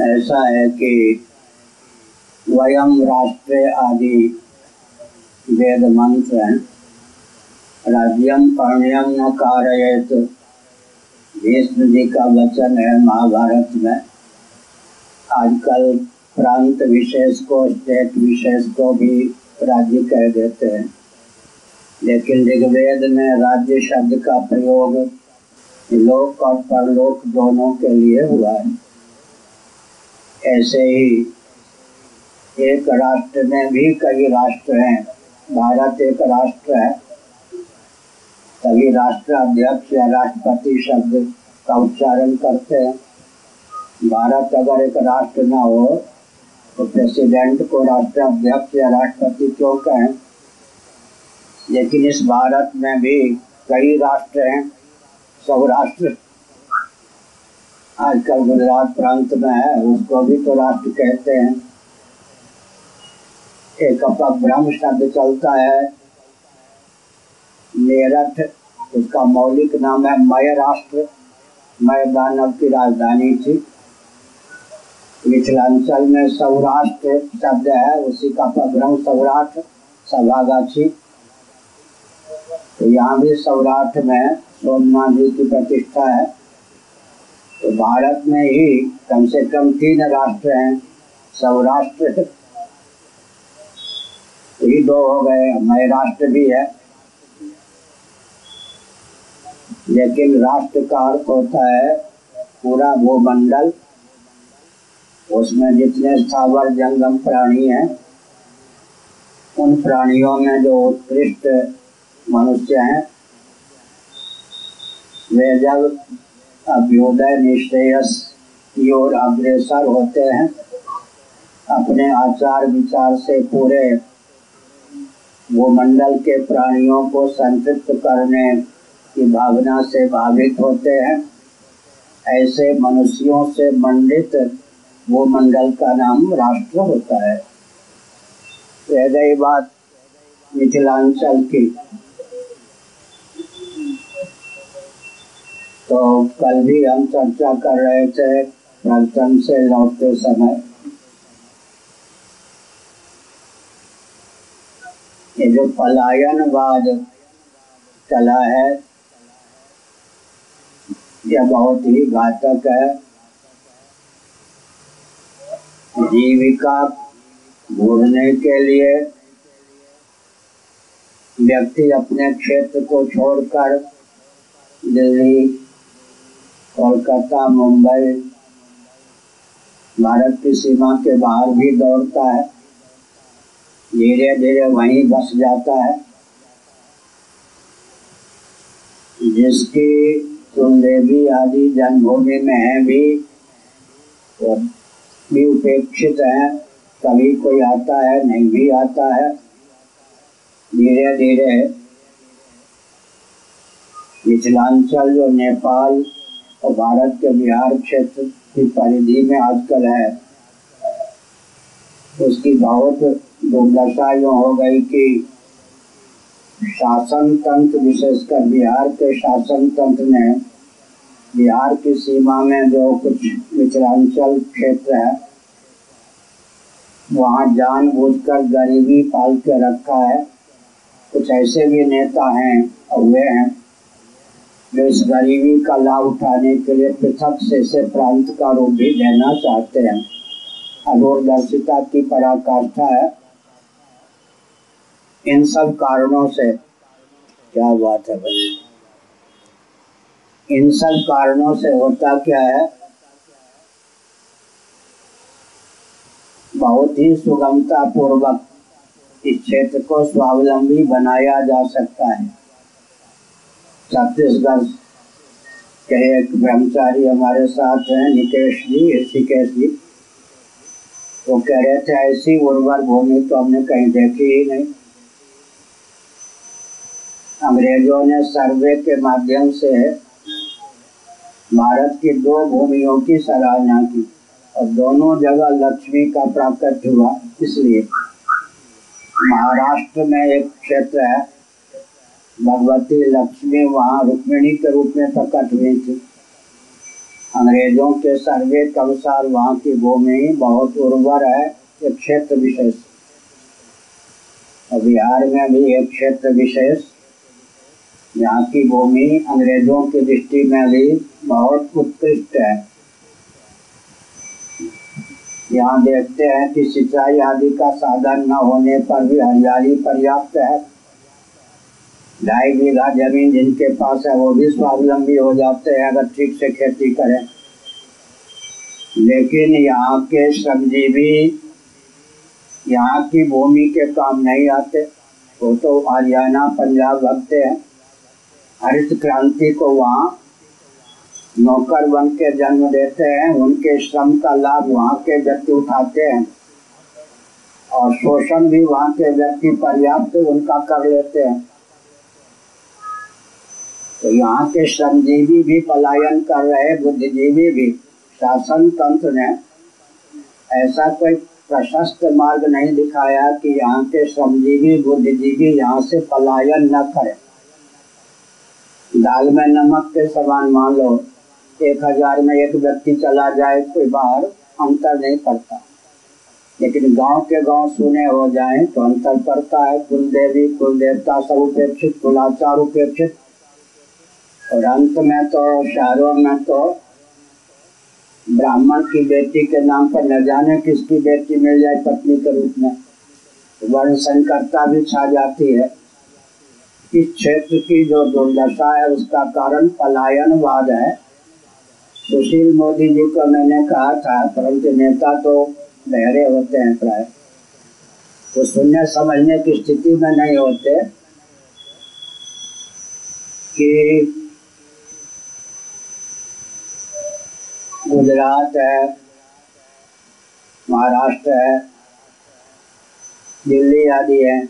ऐसा है कि वयम राष्ट्र आदि वेद मंत्र हैं। राज्यम पर्ण्यम न कारयत। भीष्म जी का वचन है महाभारत में। आजकल प्रांत विशेष को, स्टेट विशेष को भी राज्य कह देते हैं। लेकिन ऋग्वेद में राज्य शब्द का प्रयोग लोक और परलोक दोनों के लिए हुआ है। ऐसे ही एक राष्ट्र में भी कई राष्ट्र हैं। भारत एक राष्ट्र है। तभी राष्ट्राध्यक्ष या राष्ट्रपति शब्द का उच्चारण करते हैं। भारत अगर एक राष्ट्र ना हो तो प्रेसिडेंट को राष्ट्राध्यक्ष या राष्ट्रपति क्यों कहें? लेकिन इस भारत में भी कई राष्ट्र हैं। सौराष्ट्र आजकल गुजरात प्रांत में है, उसको भी तो राष्ट्र कहते हैं। एक अपभ्रम शब्द चलता है, मेरठ, उसका मौलिक नाम है मय राष्ट्र, मय दानव की राजधानी थी। मिथिलांचल में सौराष्ट्र शब्द है, उसी का अपभ्रम सौराष्ट्र सभागाछी तो यहाँ भी सौराष्ट्र में सोमनाथ जी की प्रतिष्ठा है। भारत में ही कम से कम तीन राष्ट्र हैं। सौराष्ट्र ही दो हो गए मय राष्ट्र भी है। लेकिन राष्ट्र का अर्थ होता है पूरा भूमंडल। उसमें जितने स्थावर, जंगम प्राणी हैं, उन प्राणियों में जो उत्कृष्ट मनुष्य हैं, वे जब अभ्युदय निश्रेयस की ओर अग्रसर होते हैं। अपने आचार विचार से पूरे वो मंडल के प्राणियों को संतृप्त करने की भावना से भावित होते हैं। ऐसे मनुष्यों से मंडित वो मंडल का नाम राष्ट्र होता है। रह गई बात मिथिलांचल की। तो कल भी हम चर्चा कर रहे थे प्रवचन से लौटते समय। ये जो पलायनवाद चला है, यह बहुत ही घातक है। जीविका ढूँढने के लिए व्यक्ति अपने क्षेत्र को छोड़कर दिल्ली कोलकाता, मुंबई, भारत की सीमा के बाहर भी दौड़ता है। धीरे धीरे वहीं बस जाता है। जिसकी कुलदेवी आदि जन्मभूमि में है भी, वो भी उपेक्षित है। कभी कोई आता है, नहीं भी आता है। धीरे धीरे मिथिलांचल, जो नेपाल और भारत के बिहार क्षेत्र की परिधि में आजकल है। उसकी बहुत दुर्दशा यूँ हो गई कि शासन तंत्र विशेषकर बिहार के शासन तंत्र ने बिहार की सीमा में जो कुछ मिथिलांचल क्षेत्र है, वहाँ जानबूझकर गरीबी पाल के रखा है। कुछ ऐसे भी नेता हैं और वे हैं जो इस गरीबी का लाभ उठाने के लिए पृथक से से प्रांत का रूप भी देना चाहते हैं। अदूरदर्शिता की पराकाष्ठा है। इन सब कारणों से क्या बात है भाई? इन सब कारणों से होता क्या है? बहुत ही सुगमता पूर्वक इस क्षेत्र को स्वावलंबी बनाया जा सकता है। छत्तीसगढ़ के एक ब्रह्मचारी हमारे साथ हैं, निकेश जी, ऋषिकेश जी। वो कह रहे थे, ऐसी उर्वर भूमि तो हमने कहीं देखी ही नहीं। अंग्रेज़ों ने सर्वे के माध्यम से भारत की दो भूमियों की सराहना की, और दोनों जगह लक्ष्मी का प्राकट हुआ, इसलिए महाराष्ट्र में एक क्षेत्र है भगवती लक्ष्मी वहाँ रुक्मिणी के रूप में प्रकट हुई थी। अंग्रेज़ों के सर्वे के अनुसार वहाँ की भूमि बहुत उर्वर है, एक क्षेत्र विशेष। बिहार में भी एक क्षेत्र विशेष। यहाँ की भूमि अंग्रेज़ों की दृष्टि में भी बहुत उत्कृष्ट है। यहाँ देखते हैं कि सिंचाई आदि का साधन न होने पर भी हरियाली पर्याप्त है। ढाई बीघा ज़मीन जिनके पास है, वो भी स्वावलंबी हो जाते हैं अगर ठीक से खेती करें। लेकिन यहाँ के श्रमजीवी, यहाँ की भूमि के काम नहीं आते। वो तो हरियाणा, पंजाब भगते हैं। हरित क्रांति को वहाँ नौकर बन के जन्म देते हैं। उनके श्रम का लाभ वहाँ के व्यक्ति उठाते हैं। और शोषण भी वहाँ के व्यक्ति पर्याप्त उनका कर लेते हैं। तो यहाँ के श्रमजीवी भी पलायन कर रहे, बुद्धिजीवी भी शासन तंत्र ने ऐसा कोई प्रशस्त मार्ग नहीं दिखाया कि यहाँ के श्रमजीवी, बुद्धिजीवी यहाँ से पलायन न करें। दाल में नमक के समान मान लो, एक हज़ार में एक व्यक्ति चला जाए, कोई बाहर अंतर नहीं पड़ता। लेकिन गाँव के गाँव सुने हो जाए तो अंतर पड़ता है। कुल देवी कुल देवता सब उपेक्षित, कुलाचार उपेक्षित। और अंत में तो शहरों में तो ब्राह्मण की बेटी के नाम पर न जाने किसकी बेटी मिल जाए पत्नी के रूप में। वर्ण संकरता भी छा जाती है। इस क्षेत्र की जो दुर्दशा है, उसका कारण पलायनवाद है। सुशील मोदी जी को मैंने कहा था, परंतु नेता तो बहरे होते हैं प्राय। वो तो सुनने समझने की स्थिति में नहीं होते कि गुजरात है, महाराष्ट्र है, दिल्ली आदि है,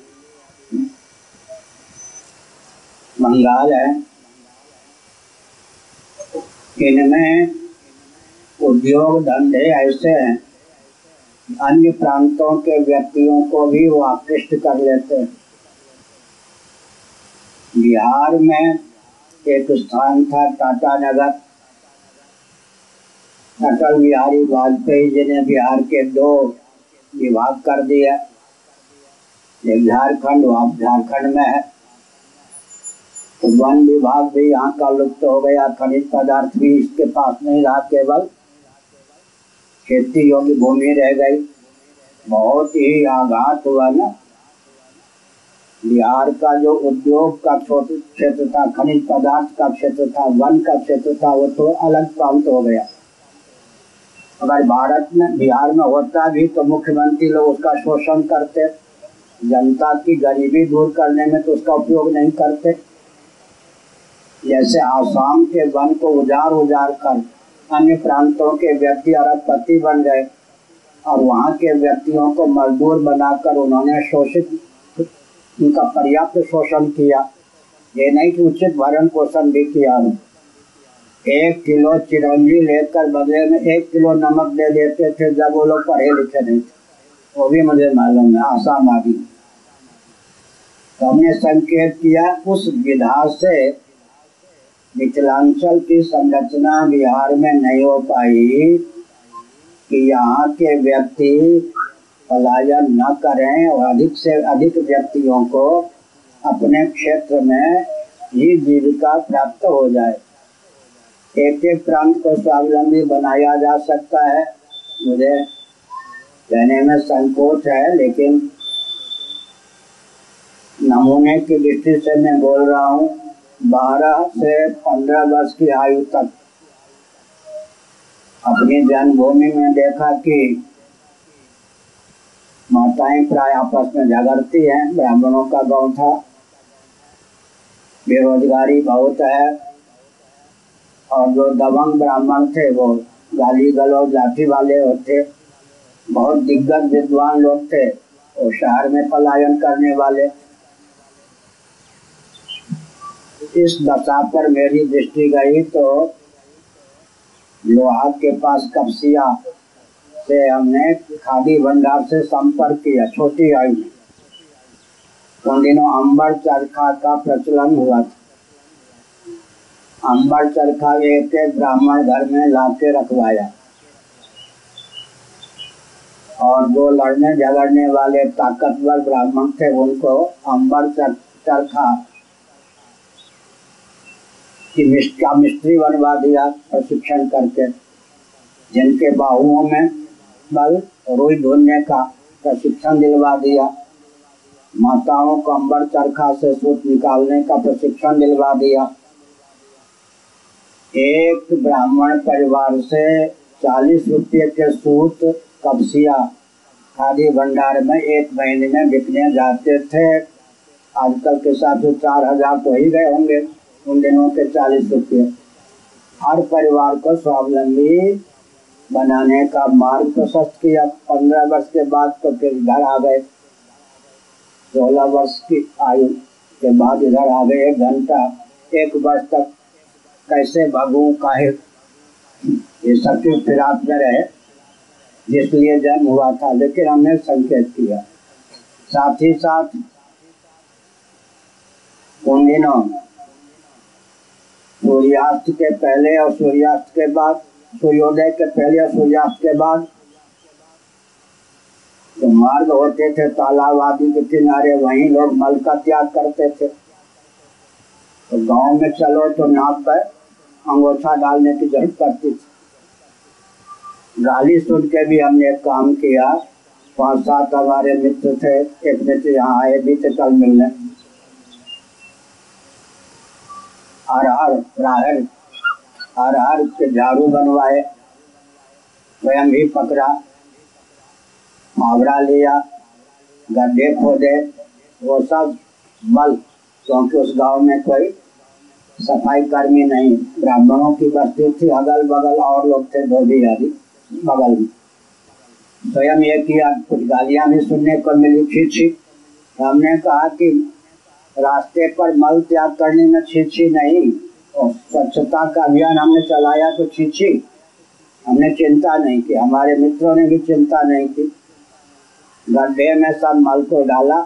बंगाल है। इनमें उद्योग धंधे ऐसे हैं, अन्य प्रांतों के व्यक्तियों को भी वो आकृष्ट कर लेते हैं। बिहार में एक स्थान था टाटा नगर। अटल बिहारी वाजपेयी जी ने बिहार के दो विभाग कर दिया। एक झारखंड वहाँ झारखंड में है। तो वन विभाग भी यहाँ का लुप्त हो गया। खनिज पदार्थ भी इसके पास नहीं रहा, केवल खेती योग्य भूमि रह गई। बहुत ही आघात हुआ ना। बिहार का जो उद्योग का क्षेत्र था, खनिज पदार्थ का क्षेत्र था, वन का क्षेत्र था, वो तो अलग प्रांत हो गया। अगर भारत में, बिहार में होता भी तो मुख्यमंत्री लोग उसका शोषण करते। जनता की गरीबी दूर करने में तो उसका उपयोग नहीं करते। जैसे आसाम के वन को उजाड़ उजाड़ कर अन्य प्रांतों के व्यक्ति अरबपति बन गए और वहाँ के व्यक्तियों को मजदूर बनाकर उन्होंने शोषित, उनका पर्याप्त शोषण किया। ये नहीं कि उचित भरण पोषण भी किया एक किलो चिरौंजी लेकर बदले में एक किलो नमक दे देते थे, जब वो लोग पढ़े लिखे नहीं थे। वो भी मुझे मालूम है आसाम आदि तो हमने संकेत किया, उस विधा से मिथिलांचल की संरचना बिहार में नहीं हो पाई, कि यहाँ के व्यक्ति पलायन न करें और अधिक से अधिक व्यक्तियों को अपने क्षेत्र में ही जीविका प्राप्त हो जाए। एक एक प्रांत को स्वावलंबी बनाया जा सकता है। मुझे कहने में संकोच है, लेकिन नमूने की दृष्टि से मैं बोल रहा हूँ, बारह से पंद्रह वर्ष की आयु तक। अपनी जन्मभूमि में देखा कि माताएँ प्राय आपस में झगड़ती हैं, ब्राह्मणों का गाँव था। बेरोजगारी बहुत है और जो दबंग ब्राह्मण थे, वो गाली गलौज लाठी वाले होते, बहुत दिग्गज विद्वान लोग थे, वो शहर में पलायन करने वाले। इस दशा पर मेरी दृष्टि गई तो लोहा के पास कपसिया से हमने खादी भंडार से संपर्क किया, छोटी आयु में उन दिनों अंबर चरखा का प्रचलन हुआ था। अंबर चरखा एक ब्राह्मण घर में लाके रखवाया। और जो लड़ने झगड़ने वाले ताकतवर ब्राह्मण थे, उनको अंबर चरखा की का मिस्त्री बनवा दिया प्रशिक्षण करके, जिनके बाहुओं में बल रोई ढूँढने का प्रशिक्षण दिलवा दिया। माताओं को अंबर चरखा से सूत निकालने का प्रशिक्षण दिलवा दिया। एक ब्राह्मण परिवार से चालीस रुपये के सूत कपसिया खादी भंडार में एक महीने में बिकने जाते थे। आजकल के हिसाब से चार हज़ार तो ही गए होंगे उन दिनों के चालीस रुपये। हर परिवार को स्वावलंबी बनाने का मार्ग प्रशस्त किया। पंद्रह वर्ष के बाद तो फिर घर आ गए। सोलह वर्ष की आयु के बाद इधर आ गए एक घंटा। एक वर्ष तक कैसे भगू, काहे? ये सब के फिराक में रहे। जिसलिए जन्म हुआ था, लेकिन हमने संकेत किया। साथ ही साथ, उन दिनों, सूर्यास्त के पहले और सूर्यास्त के बाद, सूर्योदय के पहले और सूर्यास्त के बाद, जो मार्ग होते थे, तालाब आदि के किनारे, वहीं लोग मल का त्याग करते थे। तो गाँव में चलो तो नाप पर अंगोछा डालने की ज़रूरत पड़ती थी। गाली सुन के भी हमने एक काम किया। पाँच सात हमारे मित्र थे, एक मित्र यहाँ आए भी थे कल मिलने। अरहर राहर अरहर के झाड़ू बनवाए। स्वयं भी पकड़ा मुहावरा लिया, गड्ढे खोदे, वो सब मल क्योंकि उस गाँव में कोई सफ़ाई कर्मी नहीं, ब्राह्मणों की बस्ती थी अगल बगल और लोग थे धोबी आदि, बगल में। स्वयं ये किया, कुछ गालियाँ भी सुनने को मिली छी छी हमने कहा कि रास्ते पर मल त्याग करने में छी छी नहीं स्वच्छता का अभियान हमने चलाया तो छी छी हमने चिंता नहीं की, हमारे मित्रों ने भी चिंता नहीं की। गड्ढे में सब मल को डाला,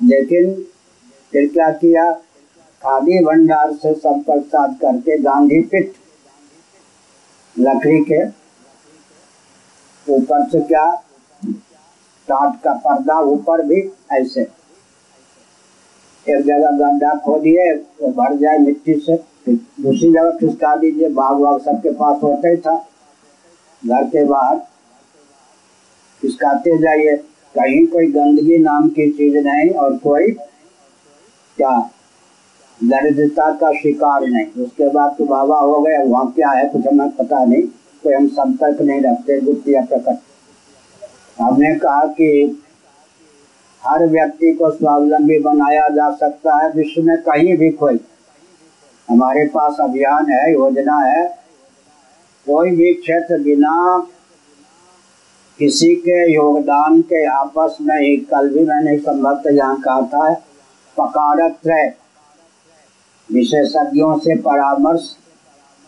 लेकिन फिर क्या किया? खादी भंडार से संपर्क साध करके गांधी पिट लकड़ी के ऊपर से क्या? टाट का पर्दा ऊपर भी ऐसे। एक जगह गड्ढा खोदिए तो भर जाए मिट्टी से। दूसरी जगह खिसका दीजिए, बाग वाग सबके पास होता ही था। घर के बाहर खिसकाते जाइए। कहीं कोई गंदगी नाम की चीज़ नहीं और कोई क्या दरिद्रता का शिकार नहीं। उसके बाद तो बाबा हो गए वहाँ क्या है कुछ हमें पता नहीं कोई हम संपर्क नहीं रखते गुप्त या प्रकट हमने कहा कि हर व्यक्ति को स्वावलंबी बनाया जा सकता है, विश्व में कहीं भी कोई। हमारे पास अभियान है, योजना है। कोई भी क्षेत्र बिना किसी के योगदान के आपस में ही कल भी मैंने संभवत यहाँ कहा था पकारत विशेषज्ञों से परामर्श,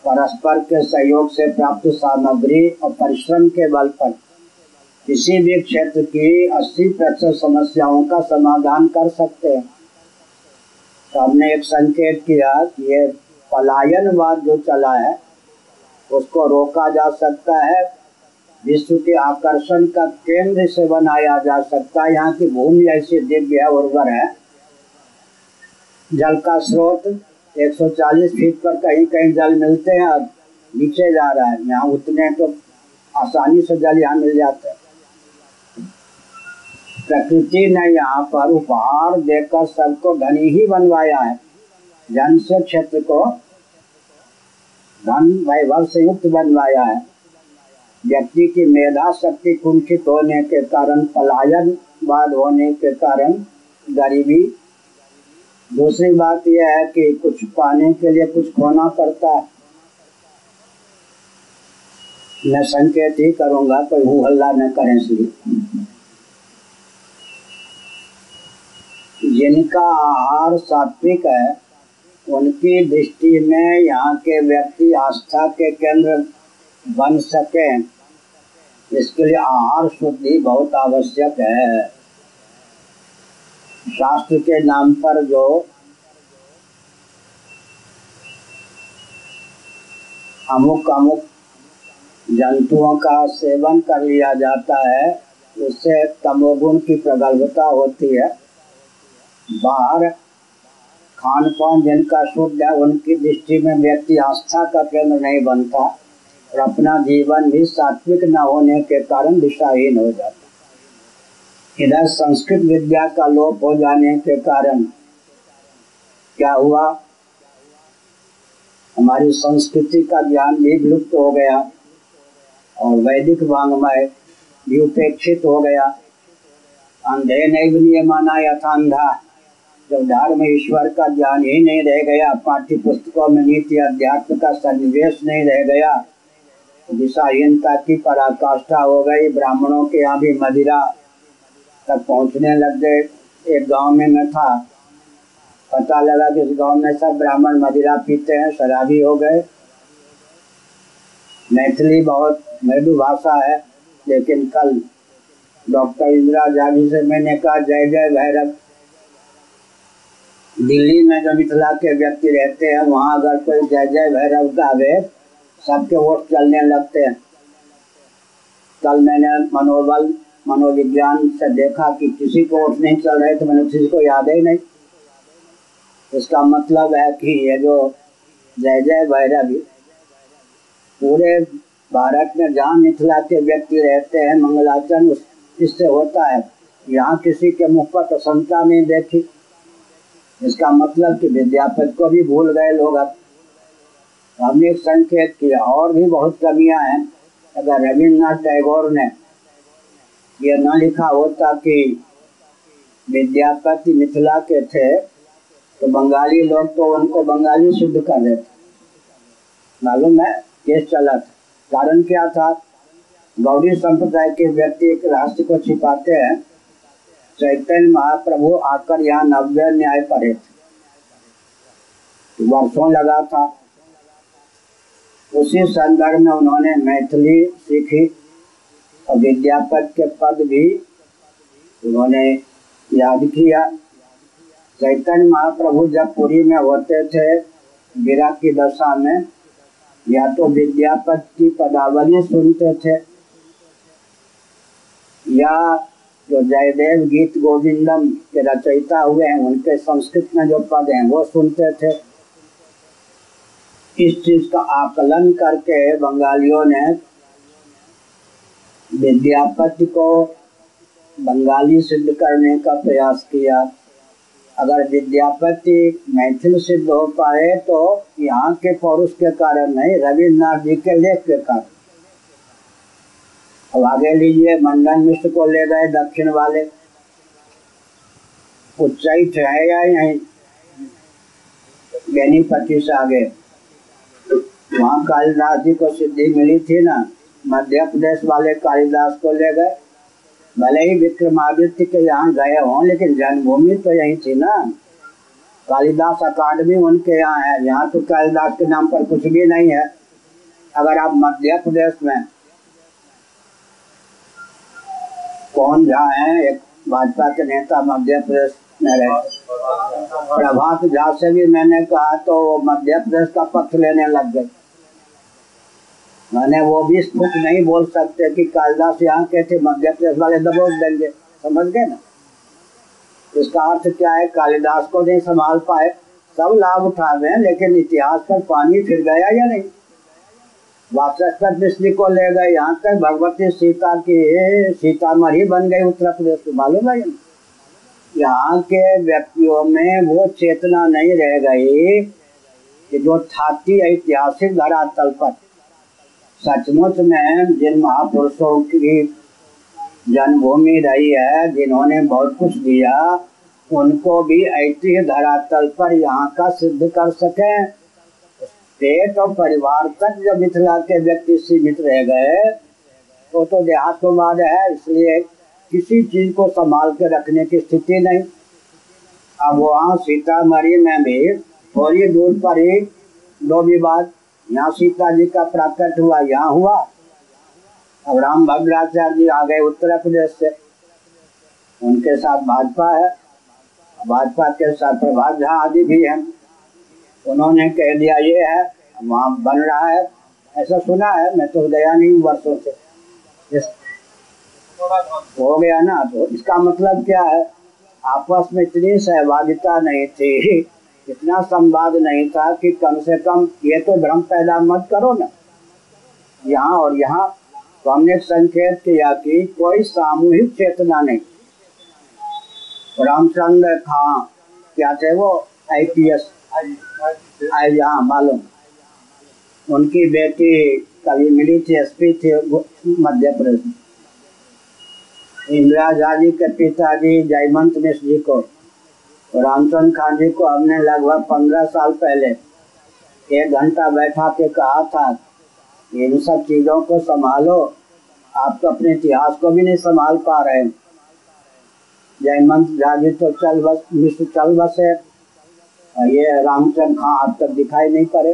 परस्पर के सहयोग से प्राप्त सामग्री और परिश्रम के बल पर। किसी भी क्षेत्र की 80 प्रतिशत समस्याओं का समाधान कर सकते हैं। तो हमने एक संकेत किया कि ये पलायनवाद जो चला है, उसको रोका जा सकता है, विश्व के आकर्षण का केंद्र से बनाया जा सकता है। यहाँ की भूमि ऐसी दिव्य है, उर्वर है। जल का स्रोत 140 फीट पर कहीं कहीं जल मिलते हैं और नीचे जा रहा है। यहाँ उतने तो आसानी से जल यहाँ मिल जाते है। प्रकृति ने यहाँ पर उपहार देकर सबको धनी ही बनवाया है। जन से क्षेत्र को धन वैभव से युक्त बनवाया है। व्यक्ति की मेधा शक्ति कुंठित होने के कारण पलायन बाद होने के कारण गरीबी दूसरी बात यह है कि कुछ पाने के लिए कुछ खोना पड़ता है। मैं संकेत ही करूँगा, कोई हूँ हल्ला न करें इसलिए जिनका आहार सात्विक है, उनकी दृष्टि में यहाँ के व्यक्ति आस्था के केंद्र बन सके। इसके लिए आहार शुद्धि बहुत आवश्यक है। शास्त्र के नाम पर जो अमुक अमुक जंतुओं का सेवन कर लिया जाता है, उससे तमोगुण की प्रगल्भता होती है। बाहर खान पान जिनका शुद्ध है, उनकी दृष्टि में व्यक्ति आस्था का केंद्र नहीं बनता और अपना जीवन भी सात्विक न होने के कारण दिशाहीन हो जाता इधर संस्कृत विद्या का लोप हो जाने के कारण क्या हुआ? हमारी संस्कृति का ज्ञान भी विलुप्त हो गया और वैदिक वांग्मय भी उपेक्षित हो गया। अंधे नहीं माना यथांधा, जब धर्म ईश्वर का ज्ञान ही नहीं रह गया पाठ्य पुस्तकों में नीति अध्यात्म का सन्निवेश नहीं रह गया तो दिशाहीनता की पराकाष्ठा हो गई, ब्राह्मणों के यहाँ भी मदिरा तक पहुँचने लग गए। एक गाँव में मैं था। पता लगा कि इस गाँव में सब ब्राह्मण मदिरा पीते हैं, शराबी हो गए। मैथिली बहुत मृदु भाषा है, लेकिन कल डॉक्टर इंदिरा जागी से मैंने कहा, जय जय भैरव। दिल्ली में जो मिथिला के व्यक्ति रहते हैं, वहाँ अगर कोई जय जय भैरव गावे सबके वोट चलने लगते हैं। कल मैंने मनोबल मनोविज्ञान से देखा कि किसी को वोट नहीं चल रहे तो मैंने किसी को याद ही नहीं। इसका मतलब है कि ये जो जय जय भैरव पूरे भारत में जहाँ मिथिला के व्यक्ति रहते हैं, मंगलाचरण इससे होता है, यहाँ किसी के मुख पर प्रसन्नता नहीं देखी। इसका मतलब कि विद्यापति को भी भूल गए लोग अब। हमने संकेत किया, और भी बहुत कमियाँ हैं। अगर रविन्द्रनाथ टैगोर ने यह न लिखा होता कि विद्यापति मिथिला के थे तो बंगाली लोग तो उनको बंगाली शुद्ध कर देते मालूम है, केस चला था। कारण क्या था? गौरी संप्रदाय के व्यक्ति एक रहस्य को छिपाते हैं। चैतन्य महाप्रभु आकर यहाँ नव्य न्याय पढ़े थे। वर्षों लगा था उसी संदर्भ में उन्होंने मैथिली सीखी। और विद्यापति के पद भी उन्होंने याद किया। चैतन्य महाप्रभु जब पुरी में होते थे गिरा की दशा में, या तो विद्यापति की पदावली सुनते थे, या जो जयदेव गीत गोविंदम के रचयिता हुए हैं, उनके संस्कृत में जो पद हैं, वो सुनते थे। इस चीज़ का आकलन करके बंगालियों ने विद्यापति को बंगाली सिद्ध करने का प्रयास किया, अगर विद्यापति मैथिल सिद्ध हो पाए तो यहाँ के पौरुष के कारण नहीं, रविन्द्रनाथ जी के लेख के कारण। अब आगे लीजिए, मंडन मिश्र को ले गए दक्षिण वाले। उच्चैठ है या यहीं? बेनीपट्टी से आगे। वहाँ कालिदास जी को सिद्धि मिली थी ना? मध्य प्रदेश वाले कालिदास को ले गए। भले ही विक्रमादित्य के यहाँ गए हों, लेकिन जन्मभूमि तो यही थी ना। कालिदास अकादमी उनके यहाँ है। यहाँ तो कालिदास के नाम पर कुछ भी नहीं है। अगर आप मध्य प्रदेश में कौन झा है एक भाजपा के नेता मध्य प्रदेश में रहे। प्रभात झा से भी मैंने कहा तो मध्य प्रदेश का पक्ष लेने लग गए। मैंने वो भी स्फुट नहीं बोल सकते कि कालिदास यहाँ के थे मध्य प्रदेश वाले दबोच देंगे। समझ गए ना? इसका अर्थ क्या है? कालिदास को नहीं संभाल पाए। सब लाभ उठा रहे लेकिन इतिहास पर पानी फिर गया या नहीं? वाचस्पत मिश्री को ले गए, यहाँ तक भगवती सीता की सीतामढ़ी बन गई उत्तर प्रदेश को, मालूम है? यहाँ के व्यक्तियों में वो चेतना नहीं रह गई कि जो थाती ऐतिहासिक धरातल पर सचमुच में जिन महापुरुषों की जन्मभूमि रही है, जिन्होंने बहुत कुछ दिया, उनको भी ऐतिह्य धरातल पर यहाँ का सिद्ध कर सके। पेट और परिवार तक जब मिथिला के व्यक्ति सीमित रह गए, वो तो तो देहातवाद है, इसलिए किसी चीज़ को संभाल के रखने की स्थिति नहीं। अब वहाँ सीतामढ़ी में भी थोड़ी दूर पर ही दो विवाद यहाँ सीता जी का प्राकट हुआ, यहाँ हुआ। अब राम भद्राचार्य जी आ गए उत्तर प्रदेश से। उनके साथ भाजपा है। भाजपा के साथ प्रभात झा आदि भी हैं। उन्होंने कह दिया, ये है, वहाँ बन रहा है। ऐसा सुना है, मैं तो गया नहीं वर्षों से। इस हो गया ना तो इसका मतलब क्या है? आपस में इतनी सहभागिता नहीं थी। इतना संवाद नहीं था कि कम से कम ये तो भ्रम पैदा मत करो ना। यहाँ और यहाँ तो हमने संकेत किया कि कोई सामूहिक चेतना नहीं। रामचंद्र खां क्या थे वो? I IPS. आई हाँ मालूम। उनकी बेटी कभी मिली थी, एसपी थी मध्य प्रदेश इंदिरा जी के पिताजी जयमंत मिश्र जी को रामचंद्र जी को हमने लगभग पंद्रह साल पहले एक घंटा बैठा के कहा था इन सब चीज़ों को संभालो। आप तो अपने इतिहास को भी नहीं संभाल पा रहे जयमंत झा जी तो चल बस मिश्र चल बसे ये रामचंद्र खान अब तक दिखाई नहीं पड़े।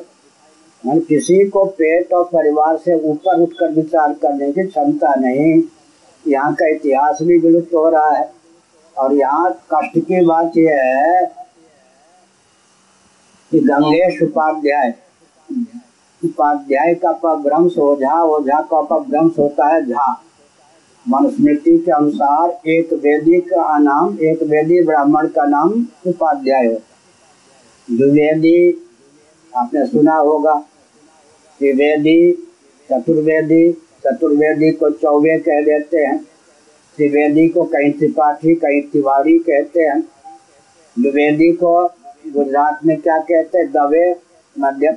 किसी को पेट और परिवार से ऊपर उठकर विचार करने की क्षमता नहीं। यहाँ का इतिहास भी विलुप्त हो रहा है। और यहाँ कष्ट की बात यह है कि गंगेश उपाध्याय उपाध्याय का अपभ्रंश ओझा ओझा का अपभ्रंश होता है झा। मनुस्मृति के अनुसार एक वेदी का नाम, एक वेदी ब्राह्मण का नाम उपाध्याय होता द्विवेदी, आपने सुना होगा त्रिवेदी चतुर्वेदी चतुर्वेदी को चौबे कह देते हैं। त्रिवेदी को कहीं त्रिपाठी, कहीं तिवारी कहते हैं। द्विवेदी को गुजरात में क्या कहते हैं? दवे, मध्य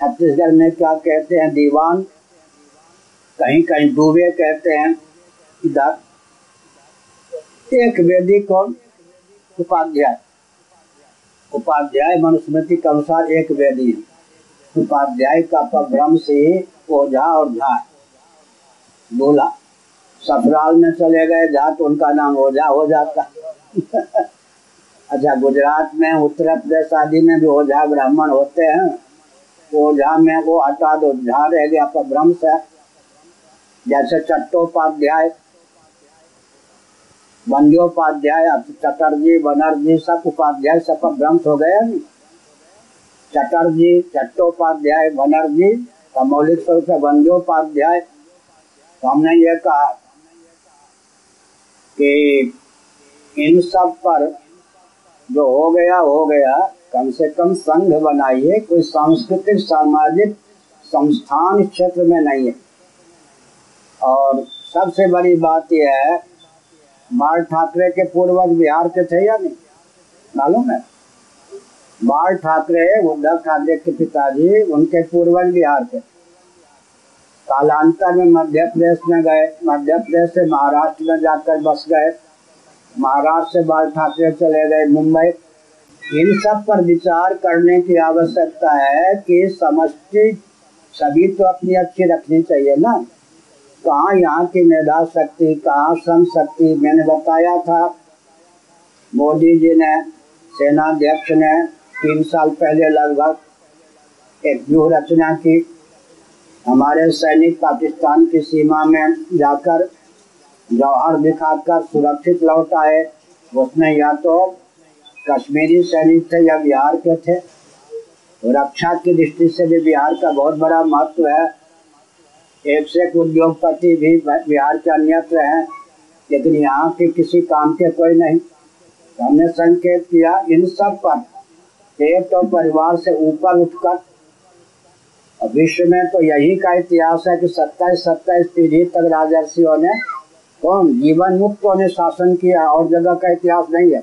छत्तीसगढ़ में क्या कहते हैं? दीवान, कहीं कहीं दुबे कहते हैं। इधर, एक वेदी को उपाध्याय। उपाध्याय मनुस्मृति के अनुसार एक वेदी है। उपाध्याय का भ्रम से ओझा और झा बोला ससुराल में चले गए जा तो उनका नाम ओझा हो जाता। अच्छा गुजरात में, उत्तर प्रदेश आदि में भी ओझा ब्राह्मण होते हैं। ओझा में वो हटा दो झा रह गया भ्रम से। जैसे चट्टोपाध्याय, वंद्योपाध्याय चटर्जी, बनर्जी, सब उपाध्याय, सब भ्रंश हो गए चटर्जी, चट्टोपाध्याय, बनर्जी का मौलिक स्वरूप से वंद्योपाध्याय। तो हमने ये कहा कि इन सब पर जो हो गया हो गया, कम से कम संघ बनाइए, कोई सांस्कृतिक, सामाजिक संस्थान क्षेत्र में नहीं है। और सबसे बड़ी बात यह है, बाल ठाकरे के पूर्वज बिहार के थे या नहीं? मालूम है? बाल ठाकरे, उद्धव ठाकरे के पिताजी, उनके पूर्वज बिहार के। कालांतर में मध्य प्रदेश में गए मध्य प्रदेश से महाराष्ट्र में जाकर बस गए। महाराष्ट्र से बाल ठाकरे चले गए मुंबई। इन सब पर विचार करने की आवश्यकता है कि समष्टि सभी तो अपनी अच्छी रखनी चाहिए ना। कहाँ यहाँ की मेधा शक्ति, कहाँ श्रम शक्ति, मैंने बताया था। मोदी जी ने सेनाध्यक्ष ने तीन साल पहले लगभग एक व्यूह रचना की। हमारे सैनिक पाकिस्तान की सीमा में जाकर जौहर दिखाकर सुरक्षित लौट आए। उसमें या तो कश्मीरी सैनिक थे या बिहार के थे। रक्षा की दृष्टि से भी बिहार का बहुत बड़ा महत्व है। एक से एक उद्योगपति भी बिहार के अन्यत्र हैं, लेकिन यहाँ के किसी काम के कोई नहीं। हमने संकेत किया इन सब पर। एक तो परिवार से ऊपर उठकर विश्व में तो यही का इतिहास है कि सत्ताईस सत्ताईस पीढ़ी तक राजर्षियों ने कौन? जीवन मुक्तों ने शासन किया, और जगह का इतिहास नहीं है।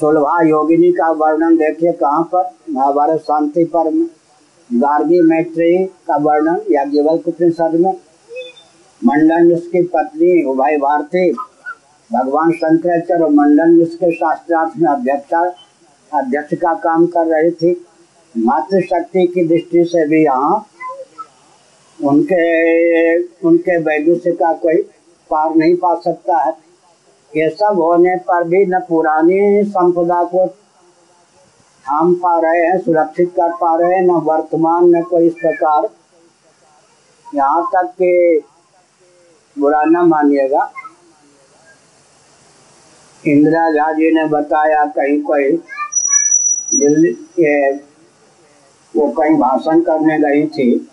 सुलभा योगिनी का वर्णन देखिए कहाँ पर? महाभारत शांति पर में। गार्गी मैत्री का वर्णन या जीवल उपनिषद में। मंडन उसकी पत्नी उभय भारती। भगवान शंकराचार्य मंडन मिश्र के शास्त्रार्थ में अध्यक्षा अध्यक्ष का काम कर रही थी। मातृशक्ति की दृष्टि से भी यहाँ उनके उनके वैदुष्य का कोई पार नहीं पा सकता है। ये सब होने पर भी न पुरानी संपदा को थाम पा रहे हैं, सुरक्षित कर पा रहे हैं, न वर्तमान में कोई इस प्रकार। यहाँ तक के बुरा न मानिएगा। इंदिरा झा जी ने बताया कहीं कोई दिल्ली वो कहीं भाषण करने गई थी,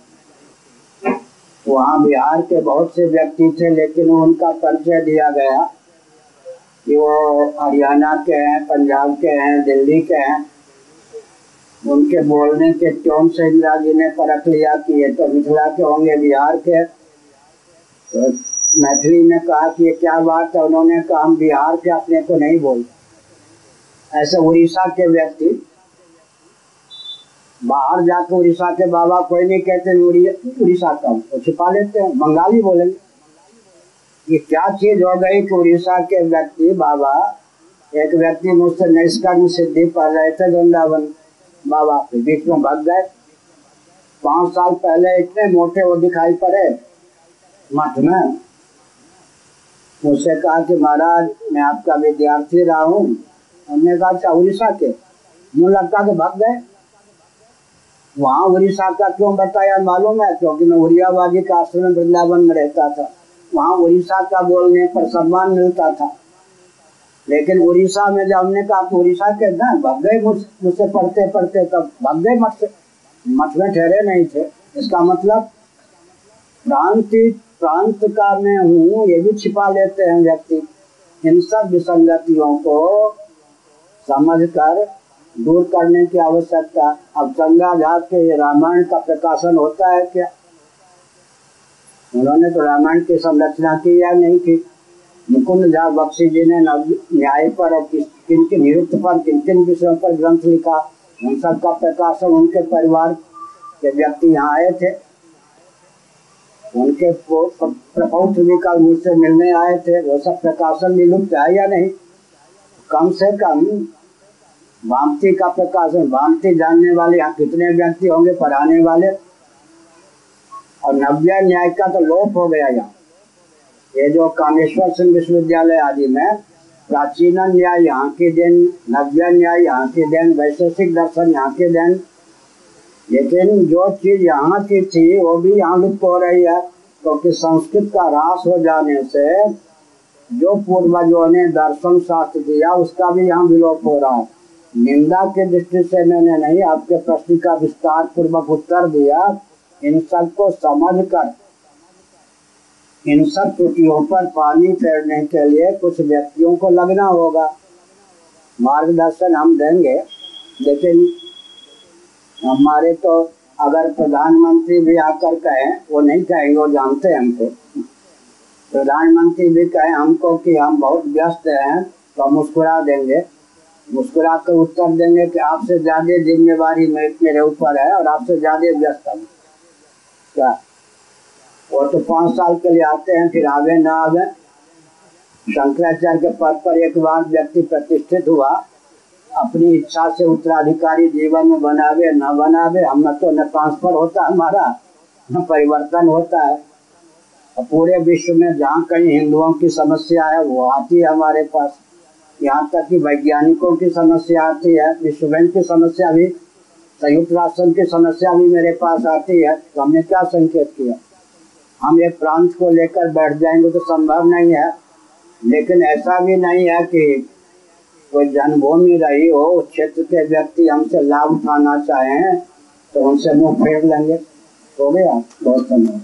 वहाँ बिहार के बहुत से व्यक्ति थे, लेकिन उनका परिचय दिया गया कि वो हरियाणा के हैं, पंजाब के हैं, दिल्ली के हैं। उनके बोलने के टोन से इंदिरा जी ने परख लिया कि ये तो मिथिला के होंगे, बिहार के। तो मैथिली ने कहा कि ये क्या बात है, उन्होंने कहा, हम बिहार के अपने को नहीं बोलते। ऐसे उड़ीसा के व्यक्ति बाहर जाकर उड़ीसा के बाबा कोई नहीं कहते उड़ीसा का वो छिपा लेते हैं, बंगाली बोलेंगे। ये क्या चीज़ हो गई कि उड़ीसा के व्यक्ति बाबा, एक व्यक्ति मुझसे निष्कर्म सिद्धि पढ़ रहे थे वृंदावन, बाबा बीच में भाग गए। पाँच साल पहले इतने मोटे वो दिखाई पड़े मठ में। मुझसे कहा कि महाराज, मैं आपका विद्यार्थी रहा हूँ। हमने कहा अच्छा उड़ीसा के? मुँह लटका के भाग गए। वहाँ उड़ीसा का क्यों बताया? मालूम है, क्योंकि मैं उड़ियाबाजी का आश्रम वृंदावन में रहता था। वहाँ उड़ीसा का बोलने पर सम्मान मिलता था। लेकिन उड़ीसा में जब हमने कहा उड़ीसा के ना भग गए मुझसे पढ़ते पढ़ते तब भग गए मठ मठ में ठहरे नहीं थे। इसका मतलब प्रांति प्रांत का मैं हूँ, ये भी छिपा लेते हैं व्यक्ति। इन सब विसंगतियों को समझ कर दूर करने की आवश्यकता। अब चंगा झा के रामायण का प्रकाशन होता है क्या? उन्होंने तो रामायण की संरचना की या नहीं की? मुकुंद झा बख्शी जी ने न्याय पर और किन के निरुक्त पर किन किन विषयों पर ग्रंथ लिखा? उन सब का प्रकाशन उनके परिवार के व्यक्ति यहाँ आए थे। उनके प्रपौत्र भी कल मुझसे मिलने आए थे। वो सब प्रकाशन भी लुप्त है या नहीं? कम से कम वामती का प्रकाशन वामती जानने वाले यहाँ कितने व्यक्ति होंगे? पढ़ाने वाले। और नव्य न्याय का तो लोप हो गया यहाँ। ये जो कामेश्वर सिंह विश्वविद्यालय आदि में प्राचीन न्याय यहाँ के दिन नव्य न्याय यहाँ के दिन, वैशेषिक दर्शन यहाँ के दिन। लेकिन जो चीज़ यहाँ की थी, वो भी यहाँ लुप्त हो रही है। क्योंकि तो संस्कृत का ह्रास हो जाने से जो पूर्वजों ने दर्शन शास्त्र दिया, उसका भी यहाँ विलोप हो रहा है। निंदा के दृष्टि से मैंने नहीं, आपके प्रश्न का विस्तार पूर्वक उत्तर दिया। इन सबको समझ कर इन सब त्रुटियों पर पानी फेरने के लिए कुछ व्यक्तियों को लगना होगा। मार्गदर्शन हम देंगे, लेकिन हमारे तो अगर प्रधानमंत्री भी आकर कहें, वो नहीं कहेंगे, वो जानते हैं हमको। प्रधानमंत्री भी कहें हमको कि हम बहुत व्यस्त हैं तो मुस्कुरा देंगे। मुस्कुरा कर उत्तर देंगे कि आपसे ज़्यादा जिम्मेवारी मेरे ऊपर है और आपसे ज़्यादा व्यस्त हूँ। क्या? वो तो पाँच साल के लिए आते हैं, फिर आवे ना आवे। शंकराचार्य के पद पर एक बार व्यक्ति प्रतिष्ठित हुआ। अपनी इच्छा से उत्तराधिकारी जीवन में बनावे, न बनावे, हम तो न ट्रांसफ़र होता हमारा, न परिवर्तन होता है। पूरे विश्व में जहाँ कहीं हिंदुओं की समस्या है, वो आती है हमारे पास। यहाँ तक कि वैज्ञानिकों की समस्या आती है विश्व बैंक की समस्या भी, संयुक्त राष्ट्र की समस्या भी मेरे पास आती है तो हमने क्या संकेत किया? हम एक प्रांत को लेकर बैठ जाएँगे तो संभव नहीं है, लेकिन ऐसा भी नहीं है कि कोई जन्मभूमि रही हो, उस क्षेत्र के व्यक्ति हमसे लाभ उठाना चाहें तो उनसे मुँह फेर लेंगे। हो गया? बहुत धन्यवाद।